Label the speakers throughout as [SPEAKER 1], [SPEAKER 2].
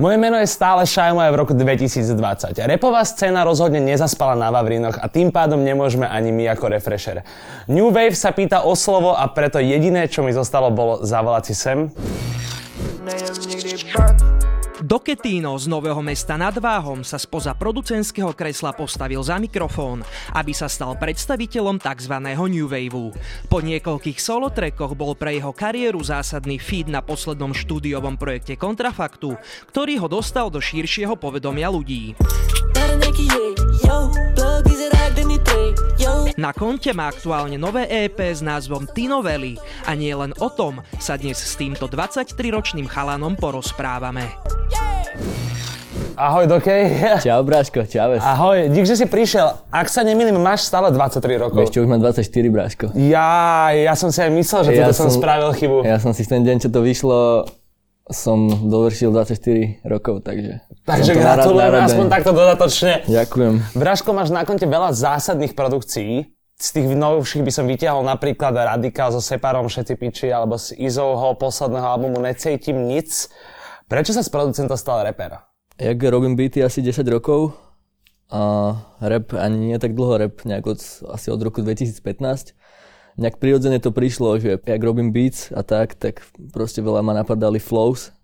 [SPEAKER 1] moje meno je stále Šajmo aj v roku 2020. Repová scéna rozhodne nezaspala na Vavrinoch a tým pádom nemôžeme ani my ako refresher. New Wave sa pýta o slovo a preto jediné, čo mi zostalo, bolo zavolať si sem.
[SPEAKER 2] Do Ketino z Nového mesta nad Váhom sa spoza producentského kresla postavil za mikrofón, aby sa stal predstaviteľom tzv. New Waveu. Po niekoľkých solotrekoch bol pre jeho kariéru zásadný feed na poslednom štúdiovom projekte Kontrafaktu, ktorý ho dostal do širšieho povedomia ľudí. Na konte má aktuálne nové EP s názvom Tino Valley a nie len o tom sa dnes s týmto 23-ročným chalanom porozprávame.
[SPEAKER 1] Ahoj, Dokej.
[SPEAKER 3] Čau, Bráško, čau.
[SPEAKER 1] Ahoj, dík, že si prišiel. Ak sa nemýlim, máš stále 23 rokov.
[SPEAKER 3] Vieš čo, už mám 24, Bráško.
[SPEAKER 1] Ja, ja som si aj myslel, že ja som, som spravil chybu.
[SPEAKER 3] Ja som si ten deň, čo to vyšlo, som dovršil 24 rokov, takže...
[SPEAKER 1] Takže gratulujem aspoň takto dodatočne.
[SPEAKER 3] Ďakujem.
[SPEAKER 1] Bráško, máš na konte veľa zásadných produkcií. Z tých novších by som vyťahol napríklad Radikál so Separom Všetci piči alebo z Izovho posledného albumu Necejtim nic. Prečo sa z producenta stal reper?
[SPEAKER 3] Jak robím beaty asi 10 rokov a rap ani nie tak dlho, rap nejak od, asi od roku 2015. Nejak prirodzene to prišlo, že jak robím beats a tak, tak proste veľa ma napadali flows,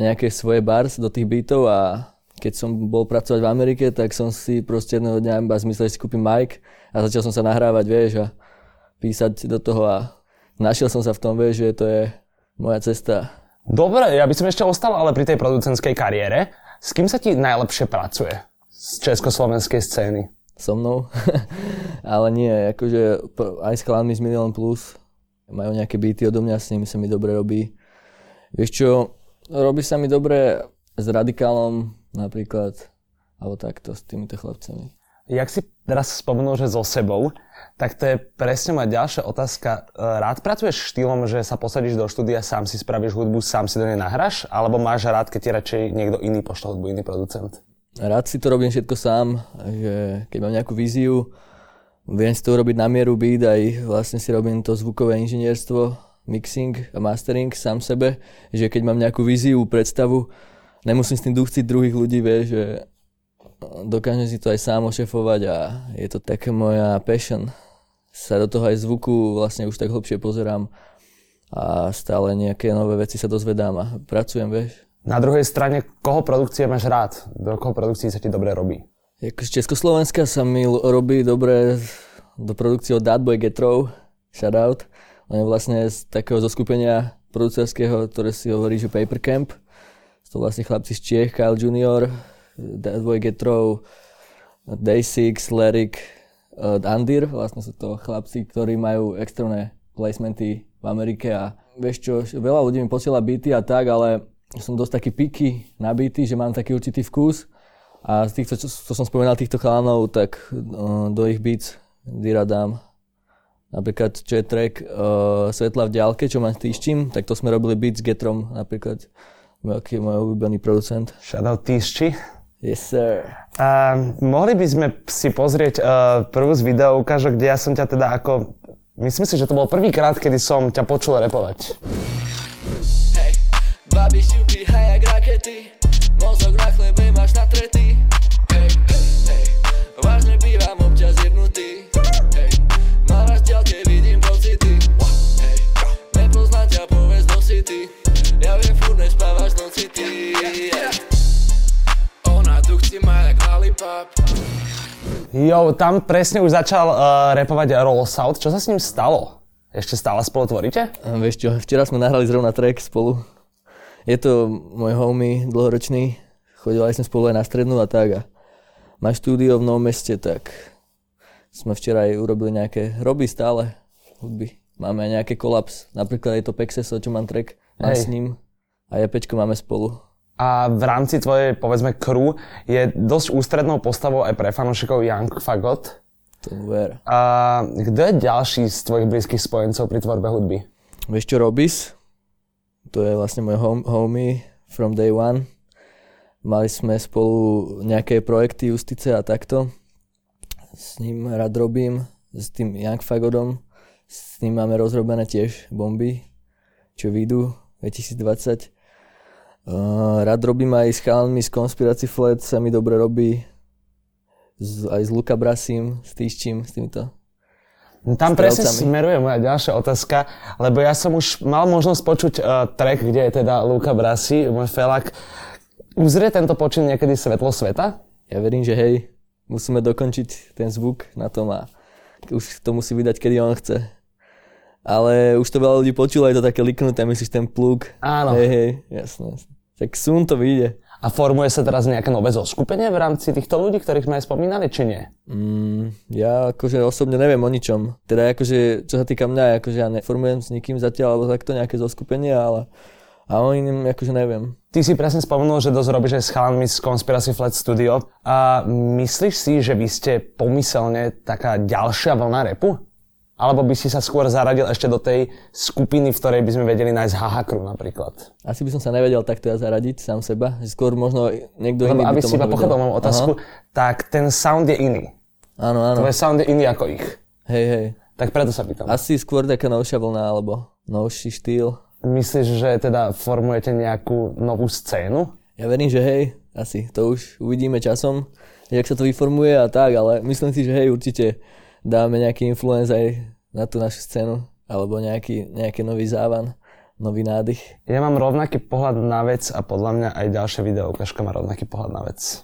[SPEAKER 3] nejaké svoje bars do tých beatov a keď som bol pracovať v Amerike, tak som si proste jedného dňa iba zmyslel, že si kúpim mic a začal som sa nahrávať, vieš, a písať do toho a našiel som sa v tom, vieš, že to je moja cesta
[SPEAKER 1] Dobre, ja by som ešte ostal ale pri tej producentskej kariére. S kým sa ti najlepšie pracuje z československej scény?
[SPEAKER 3] So mnou? ale nie, akože aj s chalánmi z Milion Plus majú nejaké byty odo mňa, s nimi sa mi dobre robí. Vieš čo, robí sa mi dobre s Radikálom napríklad, alebo takto s týmito chlapcami.
[SPEAKER 1] Jak si teraz spomenul, že so sebou, tak to je presne moja ďalšia otázka. E, rád pracuješ štýlom, že sa posadíš do štúdia, sám si spravíš hudbu, sám si do nej nahráš? Alebo máš rád, keď ti radšej niekto iný pošle hudbu, iný producent?
[SPEAKER 3] Rád si to robím všetko sám, že keď mám nejakú víziu, viem si to urobiť na mieru beat, aj vlastne si robím to zvukové inžinierstvo, mixing a mastering sám sebe, že keď mám nejakú víziu, predstavu, nemusím s tým duchciť druhých ľudí, vie, že dokážem si to aj sám ošefovať a je to také moja passion. Sa do toho aj zvuku vlastne už tak hlbšie pozerám a stále nejaké nové veci sa dozvedám a pracujem, vieš.
[SPEAKER 1] Na druhej strane, koho produkcie máš rád? Do koho produkcie sa ti dobre robí?
[SPEAKER 3] Z Československa sa mi robí dobre do produkcie od Dadboy Getro, shoutout. On je vlastne z takého zoskupenia producerského, ktoré si hovorí, že Paper Camp. To vlastne chlapci z Čiech, Kyle Junior, Boy Getro, Day Six, Lyric, uh, Andir, vlastne sú to chlapci, ktorí majú extrémne placementy v Amerike a vieš čo, veľa ľudí mi posiela byty a tak, ale som dosť taký piky na byty, že mám taký určitý vkus a z týchto, čo, čo som spomínal, týchto chalanov, tak uh, do ich beats Dira dám. Napríklad, čo je track uh, Svetla v diálke, čo s Týščím, tak to sme robili beat s Getrom, napríklad. Veľký môj obľúbený producent.
[SPEAKER 1] Shoutout Týšči.
[SPEAKER 3] Yes, sir.
[SPEAKER 1] Uh, mohli by sme si pozrieť uh, prvú z video ukážok, kde ja som ťa teda ako... Myslím si, že to bol prvýkrát, kedy som ťa počul repovať. Hey, babi šupy, hajak rakety, mozog na chlebe máš natretý. Jo, tam presne už začal uh, repovať Roll South. Čo sa s ním stalo? Ešte stále spolu tvoríte?
[SPEAKER 3] Uh, vieš čo, včera sme nahrali zrovna track spolu. Je to môj homie dlhoročný. Chodili sme spolu aj na strednú a tak. A má štúdio v Novom meste, tak sme včera aj urobili nejaké, robí stále hudby. Máme aj nejaké kolaps. Napríklad je to Pexeso, čo mám track, mám s ním. A ja Pečko máme spolu
[SPEAKER 1] a v rámci tvojej, povedzme, crew je dosť ústrednou postavou aj pre fanúšikov Young Fagot.
[SPEAKER 3] tomu ver.
[SPEAKER 1] A kto je ďalší z tvojich blízkych spojencov pri tvorbe hudby?
[SPEAKER 3] Vieš čo, Robis? To je vlastne môj hom- homie from day one. Mali sme spolu nejaké projekty Justice a takto. S ním rád robím, s tým Young Fagodom. S ním máme rozrobené tiež bomby, čo vyjdú 2020. Uh, rád robím aj s chalmi z Conspiracy Flat, sa mi dobre robí. Z, aj s Luka Brasim, s Týščím, s týmito
[SPEAKER 1] tam presne smeruje moja ďalšia otázka, lebo ja som už mal možnosť počuť uh, track, kde je teda Luka Brasi, môj felak. Uzrie tento počin niekedy svetlo sveta?
[SPEAKER 3] Ja verím, že hej, musíme dokončiť ten zvuk na tom a už to musí vydať, kedy on chce. Ale už to veľa ľudí počulo, je to také liknuté, myslíš ten plug.
[SPEAKER 1] Áno.
[SPEAKER 3] Hej, hej, jasné. Tak sun to vyjde.
[SPEAKER 1] A formuje sa teraz nejaké nové zoskupenie v rámci týchto ľudí, ktorých sme aj spomínali, či nie?
[SPEAKER 3] Mm, ja akože osobne neviem o ničom. Teda akože, čo sa týka mňa, akože ja neformujem s nikým zatiaľ, alebo takto nejaké zoskupenie, ale a o iným akože neviem.
[SPEAKER 1] Ty si presne spomenul, že dosť robíš aj s chalanmi z Conspiracy Flat Studio. A myslíš si, že vy ste pomyselne taká ďalšia vlna repu? Alebo by si sa skôr zaradil ešte do tej skupiny, v ktorej by sme vedeli nájsť hahakru napríklad?
[SPEAKER 3] Asi by som sa nevedel takto ja zaradiť sám seba. Skôr možno niekto Lebo iný
[SPEAKER 1] aby by to si iba pochopil moju otázku, Aha. tak ten sound je iný.
[SPEAKER 3] Áno, áno.
[SPEAKER 1] Tvoj sound je iný ako ich.
[SPEAKER 3] Hej, hej.
[SPEAKER 1] Tak preto sa pýtam.
[SPEAKER 3] Asi skôr taká novšia vlna, alebo novší štýl.
[SPEAKER 1] Myslíš, že teda formujete nejakú novú scénu?
[SPEAKER 3] Ja verím, že hej, asi. To už uvidíme časom, jak sa to vyformuje a tak, ale myslím si, že hej, určite dáme nejaký influence aj na tú našu scénu, alebo nejaký, nejaký nový závan, nový nádych.
[SPEAKER 1] Ja mám rovnaký pohľad na vec a podľa mňa aj ďalšie video ukážka má rovnaký pohľad na vec.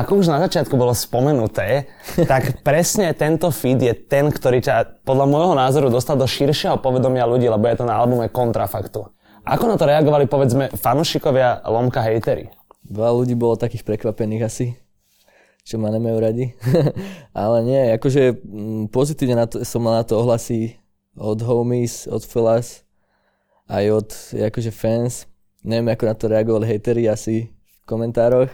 [SPEAKER 1] Ako už na začiatku bolo spomenuté, tak presne tento feed je ten, ktorý ťa podľa môjho názoru dostal do širšieho povedomia ľudí, lebo je to na albume Kontrafaktu. Ako na to reagovali, povedzme, fanúšikovia Lomka hejtery?
[SPEAKER 3] Veľa ľudí bolo takých prekvapených asi, čo ma nemajú radi. Ale nie, akože mm, pozitívne na to, som mal na to ohlasy od homies, od fellas, aj od akože fans. Neviem, ako na to reagovali hejteri asi v komentároch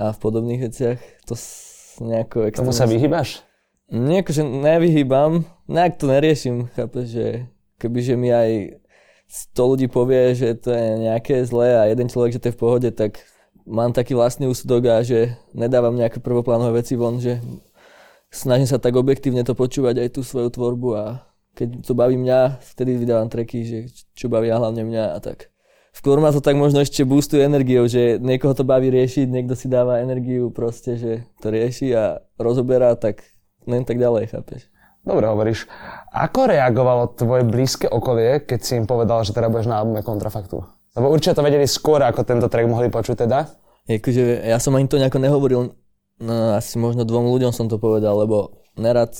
[SPEAKER 3] a v podobných veciach. To nejako...
[SPEAKER 1] Tomu sa vyhýbaš?
[SPEAKER 3] Nie, akože nevyhýbam, nejak to neriešim, chápeš, že kebyže mi aj 100 ľudí povie, že to je nejaké zlé a jeden človek, že to je v pohode, tak mám taký vlastný úsudok a že nedávam nejaké prvoplánové veci von, že snažím sa tak objektívne to počúvať aj tú svoju tvorbu a keď to baví mňa, vtedy vydávam treky, že čo baví hlavne mňa a tak. Skôr ma to tak možno ešte boostuje energiou, že niekoho to baví riešiť, niekto si dáva energiu proste, že to rieši a rozoberá, tak len tak ďalej, chápeš?
[SPEAKER 1] Dobre hovoríš. Ako reagovalo tvoje blízke okolie, keď si im povedal, že teda budeš na albume kontrafaktu? Lebo určite to vedeli skôr, ako tento track mohli počuť teda.
[SPEAKER 3] Jakože ja som ani to nejako nehovoril, no, asi možno dvom ľuďom som to povedal, lebo nerad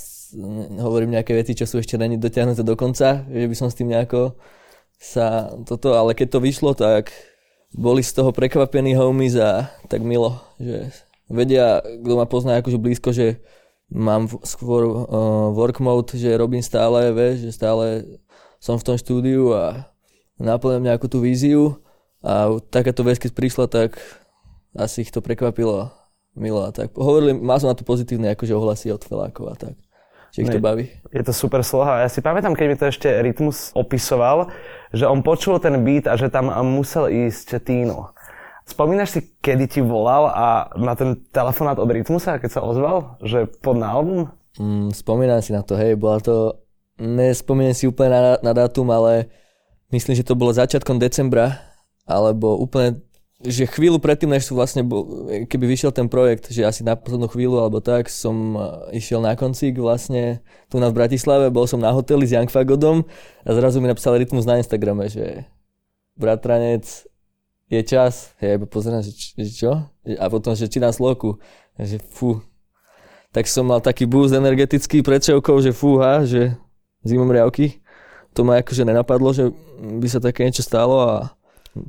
[SPEAKER 3] hovorím nejaké veci, čo sú ešte není dotiahnuté do konca, že by som s tým nejako sa toto, ale keď to vyšlo, tak boli z toho prekvapení homies a tak milo, že vedia, kto ma pozná akože blízko, že mám skôr uh, work mode, že robím stále, vieš, že stále som v tom štúdiu a naplňam nejakú tú víziu a takáto vec, keď prišla, tak asi ich to prekvapilo milo a tak. Hovorili, mal som na to pozitívne akože ohlasy od felákov a tak či ich to baví.
[SPEAKER 1] Je to super sloha. Ja si pamätám, keď mi to ešte Rytmus opisoval, že on počul ten beat a že tam musel ísť Tino. Spomínaš si, kedy ti volal a na ten telefonát od Rytmusa, keď sa ozval, že pod na album?
[SPEAKER 3] Mm, spomínam si na to, hej, bola to, nespomínam si úplne na, na dátum, ale myslím, že to bolo začiatkom decembra, alebo úplne že chvíľu predtým, než vlastne bol, keby vyšiel ten projekt, že asi na poslednú chvíľu alebo tak, som e, išiel na koncík vlastne tu na v Bratislave, bol som na hoteli s Young Fagodom a zrazu mi napísal Rytmus na Instagrame, že bratranec, je čas. Ja iba pozerám, že, že čo? A potom, že či na sloku. Že fú. Tak som mal taký boost energetický pred šovkou, že fúha, že zimom riavky. to ma akože nenapadlo, že by sa také niečo stalo a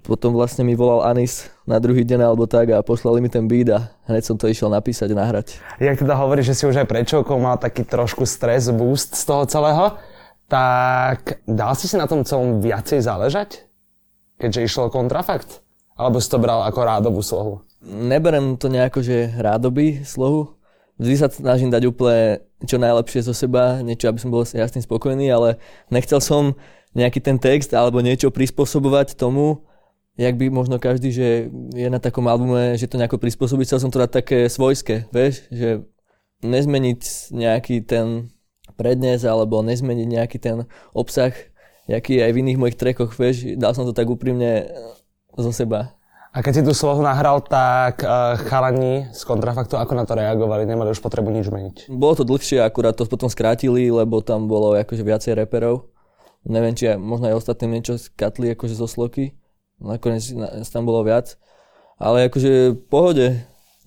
[SPEAKER 3] potom vlastne mi volal Anis na druhý deň alebo tak a poslali mi ten beat a hneď som to išiel napísať a nahrať.
[SPEAKER 1] Jak teda hovoríš, že si už aj pred mal taký trošku stres, boost z toho celého, tak dal si si na tom celom viacej záležať? Keďže išlo kontrafakt? Alebo si to bral ako rádovú slohu?
[SPEAKER 3] Neberem to nejako, že rádoby slohu. Vždy sa snažím dať úplne čo najlepšie zo seba, niečo, aby som bol tým spokojný, ale nechcel som nejaký ten text alebo niečo prispôsobovať tomu, jak by možno každý, že je na takom albume, že to nejako prispôsobiť, chcel som to dať také svojské, vieš, že nezmeniť nejaký ten prednes alebo nezmeniť nejaký ten obsah, jaký je aj v iných mojich trekoch, vieš, dal som to tak úprimne zo seba.
[SPEAKER 1] A keď si tú slohu nahral, tak uh, chalani z kontrafaktu ako na to reagovali? Nemali už potrebu nič meniť?
[SPEAKER 3] Bolo to dlhšie, akurát to potom skrátili, lebo tam bolo akože viacej reperov. Neviem, či aj, možno aj ostatní niečo skatli akože zo sloky nakoniec tam bolo viac. Ale akože v pohode.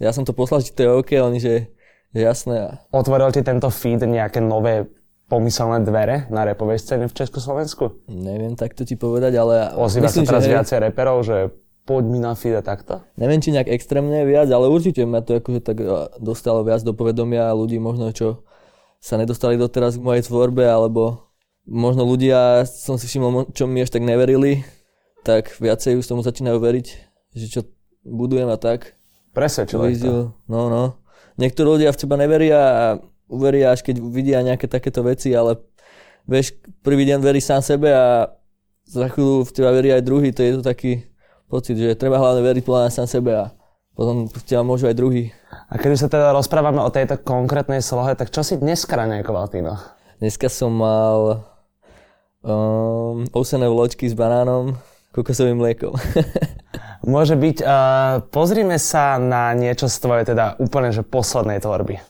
[SPEAKER 3] Ja som to poslal, či to je OK, oni že, jasné.
[SPEAKER 1] Otvoril ti tento feed nejaké nové pomyselné dvere na repovej scéne v Československu?
[SPEAKER 3] Neviem takto ti povedať, ale...
[SPEAKER 1] Ozýva sa teraz že... viacej reperov, že poď mi na feed a takto?
[SPEAKER 3] Neviem, či nejak extrémne viac, ale určite ma to akože tak dostalo viac do povedomia ľudí možno, čo sa nedostali doteraz k mojej tvorbe, alebo možno ľudia, som si všimol, čo mi až tak neverili, tak viacej už tomu začínajú veriť, že čo budujem a tak.
[SPEAKER 1] Presvedčilo
[SPEAKER 3] to. No, no. Niektorí ľudia v teba neveria a uveria až keď vidia nejaké takéto veci, ale vieš, prvý deň verí sám sebe a za chvíľu v teba verí aj druhý, to je to taký pocit, že treba hlavne veriť plná sám sebe a potom v teba môžu aj druhý.
[SPEAKER 1] A keď už sa teda rozprávame o tejto konkrétnej slohe, tak čo si dneska ranejkoval, Tino?
[SPEAKER 3] Dneska som mal um, ousené vločky s banánom, kokosovým mliekom.
[SPEAKER 1] Môže byť. Uh, pozrime sa na niečo z tvojej teda úplne že poslednej tvorby.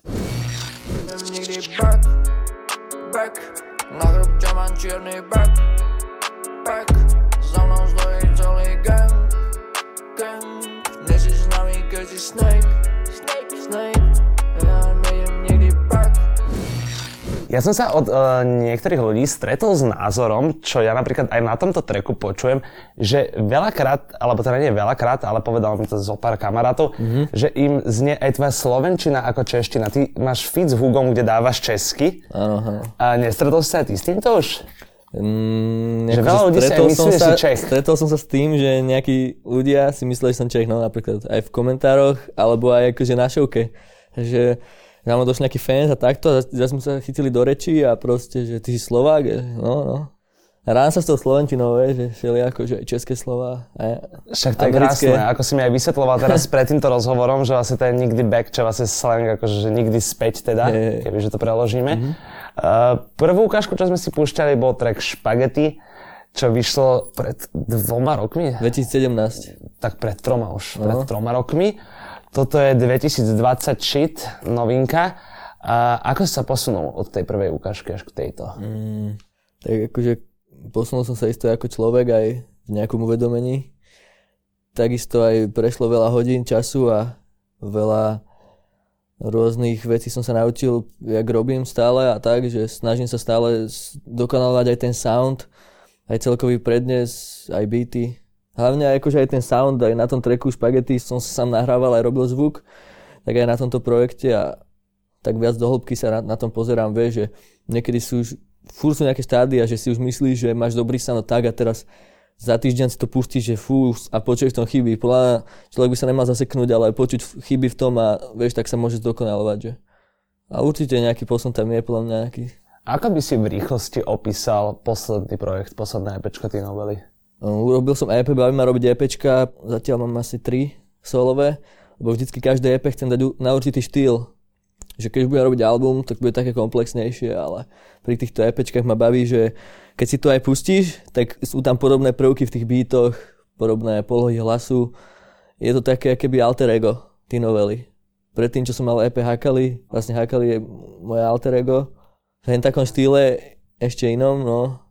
[SPEAKER 1] Ja som sa od uh, niektorých ľudí stretol s názorom, čo ja napríklad aj na tomto treku počujem, že veľakrát, alebo teda nie veľakrát, ale povedal mi to zo pár kamarátov, mm-hmm. že im znie aj tvoja slovenčina ako čeština. Ty máš fit s Hugom, kde dávaš česky.
[SPEAKER 3] Áno, áno.
[SPEAKER 1] A nestretol si sa aj ty s týmto už?
[SPEAKER 3] Mm, že veľa ľudí si aj myslí, že si Čech. Stretol som sa s tým, že nejakí ľudia si mysleli, že som Čech, no napríklad aj v komentároch, alebo aj akože na šovke. Že mnou došli nejaký fans a takto, a zase sme sa chytili do reči a proste, že ty si Slovák, no, no. Ráno sa s tou Slovenčinou, vie, že všeli ako, že české slova. A
[SPEAKER 1] Však to je krásne, ako si mi aj vysvetloval teraz pred týmto rozhovorom, že vlastne to je nikdy back, čo vlastne slang, akože že nikdy späť teda, je, kebyže to preložíme. Mm-hmm. Uh, prvú ukážku, čo sme si púšťali, bol track Spaghetti, čo vyšlo pred dvoma rokmi.
[SPEAKER 3] 2017.
[SPEAKER 1] Tak pred troma už, pred uh-huh. troma rokmi. Toto je 2020 shit, novinka. A ako sa posunul od tej prvej ukážky až k tejto? Mm,
[SPEAKER 3] tak akože posunul som sa isto ako človek aj v nejakom uvedomení. Takisto aj prešlo veľa hodín času a veľa rôznych vecí som sa naučil, jak robím stále a tak, že snažím sa stále dokonalovať aj ten sound, aj celkový prednes, aj beaty Hlavne akože aj ten sound, aj na tom tracku Spaghetti som sa sám nahrával, aj robil zvuk, tak aj na tomto projekte a tak viac do hĺbky sa na, na tom pozerám, vieš, že niekedy sú už, fúr sú nejaké štádia, že si už myslíš, že máš dobrý sound tak a teraz za týždeň si to pustíš, že fú, a počuješ v tom chyby. Podľa človek by sa nemal zaseknúť, ale aj počuť chyby v tom a vieš, tak sa môže zdokonalovať, že. A určite nejaký posun tam je, podľa mňa nejaký.
[SPEAKER 1] Ako by si v rýchlosti opísal posledný projekt, posledné EPčko tej novely?
[SPEAKER 3] Urobil som EP, baví ma robiť EPčka, zatiaľ mám asi 3 solové, lebo vždycky každé EP chcem dať na určitý štýl. Že keď budem robiť album, tak bude také komplexnejšie, ale pri týchto EPčkách ma baví, že keď si to aj pustíš, tak sú tam podobné prvky v tých beatoch, podobné polohy hlasu. Je to také keby alter ego, tí novely. Predtým, čo som mal EP Hakali, vlastne Hakali je moje alter ego. V takom štýle ešte inom, no,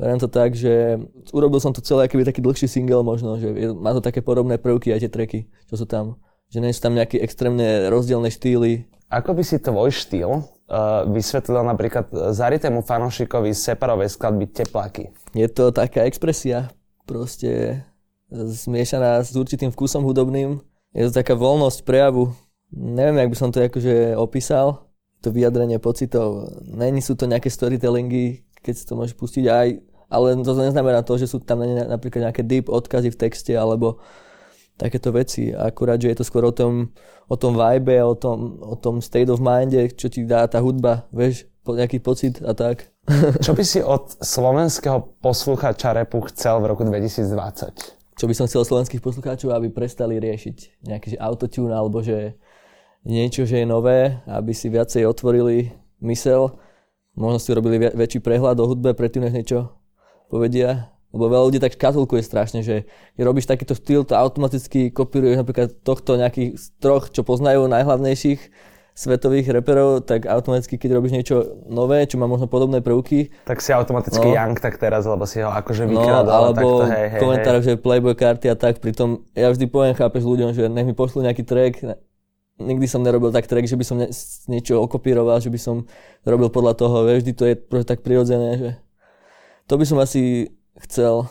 [SPEAKER 3] Beriem to tak, že urobil som to celé akýby taký dlhší single možno, že je, má to také podobné prvky aj tie tracky, čo sú tam. Že nie sú tam nejaké extrémne rozdielne štýly.
[SPEAKER 1] Ako by si tvoj štýl uh, vysvetlil napríklad zaritému fanošikovi separovej skladby Tepláky.
[SPEAKER 3] Je to taká expresia, proste zmiešaná s určitým vkusom hudobným. Je to taká voľnosť prejavu. Neviem, jak by som to akože opísal. To vyjadrenie pocitov. Není sú to nejaké storytellingy, keď si to môžeš pustiť aj, ale to neznamená to, že sú tam napríklad nejaké deep odkazy v texte alebo takéto veci. Akurát, že je to skôr o tom, o tom vibe, o tom, o tom state of mind, čo ti dá tá hudba, vieš, nejaký pocit a tak.
[SPEAKER 1] Čo by si od slovenského posluchača repu chcel v roku 2020?
[SPEAKER 3] Čo by som chcel slovenských poslucháčov, aby prestali riešiť nejaký že autotune alebo že niečo, že je nové, aby si viacej otvorili mysel, možno si robili väčší prehľad o hudbe predtým, než niečo povedia lebo veľa ľudí tak škatulkuje strašne, že keď robíš takýto štýl, to automaticky kopíruješ napríklad tohto nejakých troch, čo poznajú najhlavnejších svetových reperov, tak automaticky, keď robíš niečo nové, čo má možno podobné prvky.
[SPEAKER 1] Tak si automaticky no, Young tak teraz, lebo si ho akože
[SPEAKER 3] vykradol. No, alebo takto, hej, hej, komentár, hej. že Playboy karty a tak, pritom ja vždy poviem, chápeš ľuďom, že nech mi pošlu nejaký track, nikdy som nerobil tak track, že by som ne, niečo okopíroval, že by som robil podľa toho, vieš, vždy to je tak prirodzené, že to by som asi chcel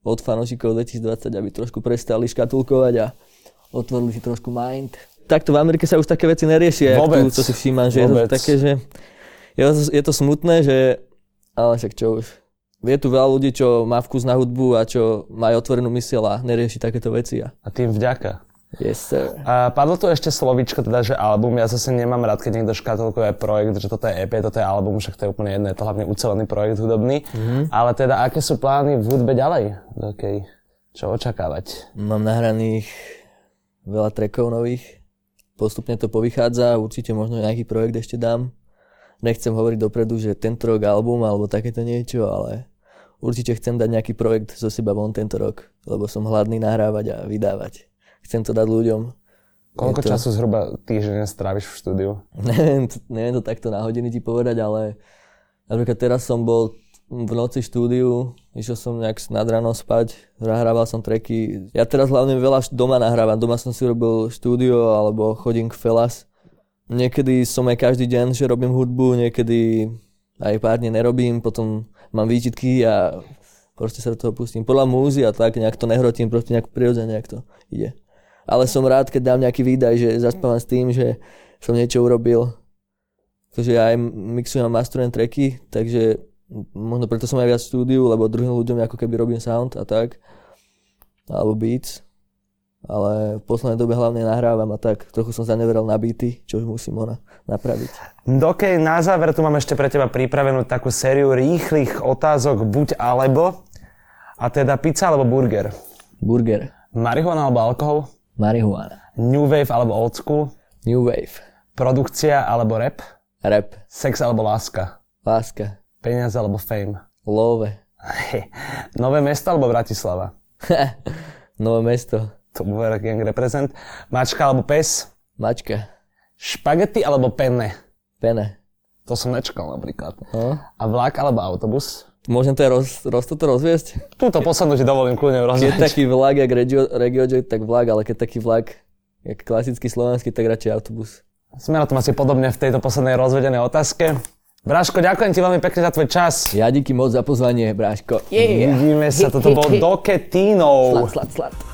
[SPEAKER 3] od fanúšikov 2020, aby trošku prestali škatulkovať a otvorili si trošku mind. Takto v Amerike sa už také veci neriešia,
[SPEAKER 1] Vôbec.
[SPEAKER 3] tu, to si všímam, že Vôbec. je to také, že je to, je to smutné, že ale však čo už. Je tu veľa ľudí, čo má vkus na hudbu a čo majú otvorenú mysiel a nerieši takéto veci. A,
[SPEAKER 1] a tým vďaka.
[SPEAKER 3] Yes, sir.
[SPEAKER 1] A padlo tu ešte slovičko, teda, že album. Ja zase nemám rád, keď niekto škatulkuje projekt, že toto je EP, toto je album, však to je úplne jedno, je to hlavne ucelený projekt hudobný. Mm-hmm. Ale teda, aké sú plány v hudbe ďalej? Okay. Čo očakávať?
[SPEAKER 3] Mám nahraných veľa trackov nových. Postupne to povychádza, určite možno nejaký projekt ešte dám. Nechcem hovoriť dopredu, že tento rok album alebo takéto niečo, ale určite chcem dať nejaký projekt zo seba von tento rok, lebo som hladný nahrávať a vydávať chcem to dať ľuďom.
[SPEAKER 1] Koľko to... času zhruba týždeň stráviš v štúdiu?
[SPEAKER 3] neviem, neviem to takto na hodiny ti povedať, ale napríklad teraz som bol v noci štúdiu, išiel som nejak nad ráno spať, nahrával som treky. Ja teraz hlavne veľa doma nahrávam, doma som si robil štúdio alebo chodím k Felas. Niekedy som aj každý deň, že robím hudbu, niekedy aj pár dní nerobím, potom mám výčitky a proste sa do toho pustím. Podľa múzy a tak, nejak to nehrotím, proste nejak prirodzene, nejak to ide ale som rád, keď dám nejaký výdaj, že zaspávam s tým, že som niečo urobil. Takže ja aj mixujem a masterujem tracky, takže možno preto som aj viac štúdiu, lebo druhým ľuďom ako keby robím sound a tak. Alebo beats. Ale v poslednej dobe hlavne nahrávam a tak. Trochu som zaneveral na beaty, čo už musím ona napraviť.
[SPEAKER 1] Dokej, na záver tu mám ešte pre teba pripravenú takú sériu rýchlych otázok buď alebo. A teda pizza alebo burger?
[SPEAKER 3] Burger.
[SPEAKER 1] Marihuana alebo alkohol?
[SPEAKER 3] Marihuana.
[SPEAKER 1] New wave alebo old school?
[SPEAKER 3] New wave.
[SPEAKER 1] Produkcia alebo rap?
[SPEAKER 3] Rap.
[SPEAKER 1] Sex alebo láska?
[SPEAKER 3] Láska.
[SPEAKER 1] Peniaze alebo fame?
[SPEAKER 3] Love.
[SPEAKER 1] Nové mesto alebo Bratislava?
[SPEAKER 3] Nové mesto.
[SPEAKER 1] To bude gang reprezent. Mačka alebo pes?
[SPEAKER 3] Mačka.
[SPEAKER 1] Špagety alebo penne?
[SPEAKER 3] Penne.
[SPEAKER 1] To som nečakal napríklad.
[SPEAKER 3] No.
[SPEAKER 1] A vlak alebo autobus?
[SPEAKER 3] Môžem to roz, roz, toto rozviesť?
[SPEAKER 1] Túto poslednú ti dovolím kľudne rozviesť.
[SPEAKER 3] Keď taký vlak, jak regio, regiojet, tak vlak, ale keď taký vlak, jak klasický slovenský, tak radšej autobus.
[SPEAKER 1] Sme na tom asi podobne v tejto poslednej rozvedenej otázke. Bráško, ďakujem ti veľmi pekne za tvoj čas.
[SPEAKER 3] Ja díky moc za pozvanie, Bráško.
[SPEAKER 1] Yeah. Vidíme sa, toto bol do Ketínov.
[SPEAKER 3] Slat, slat, slat.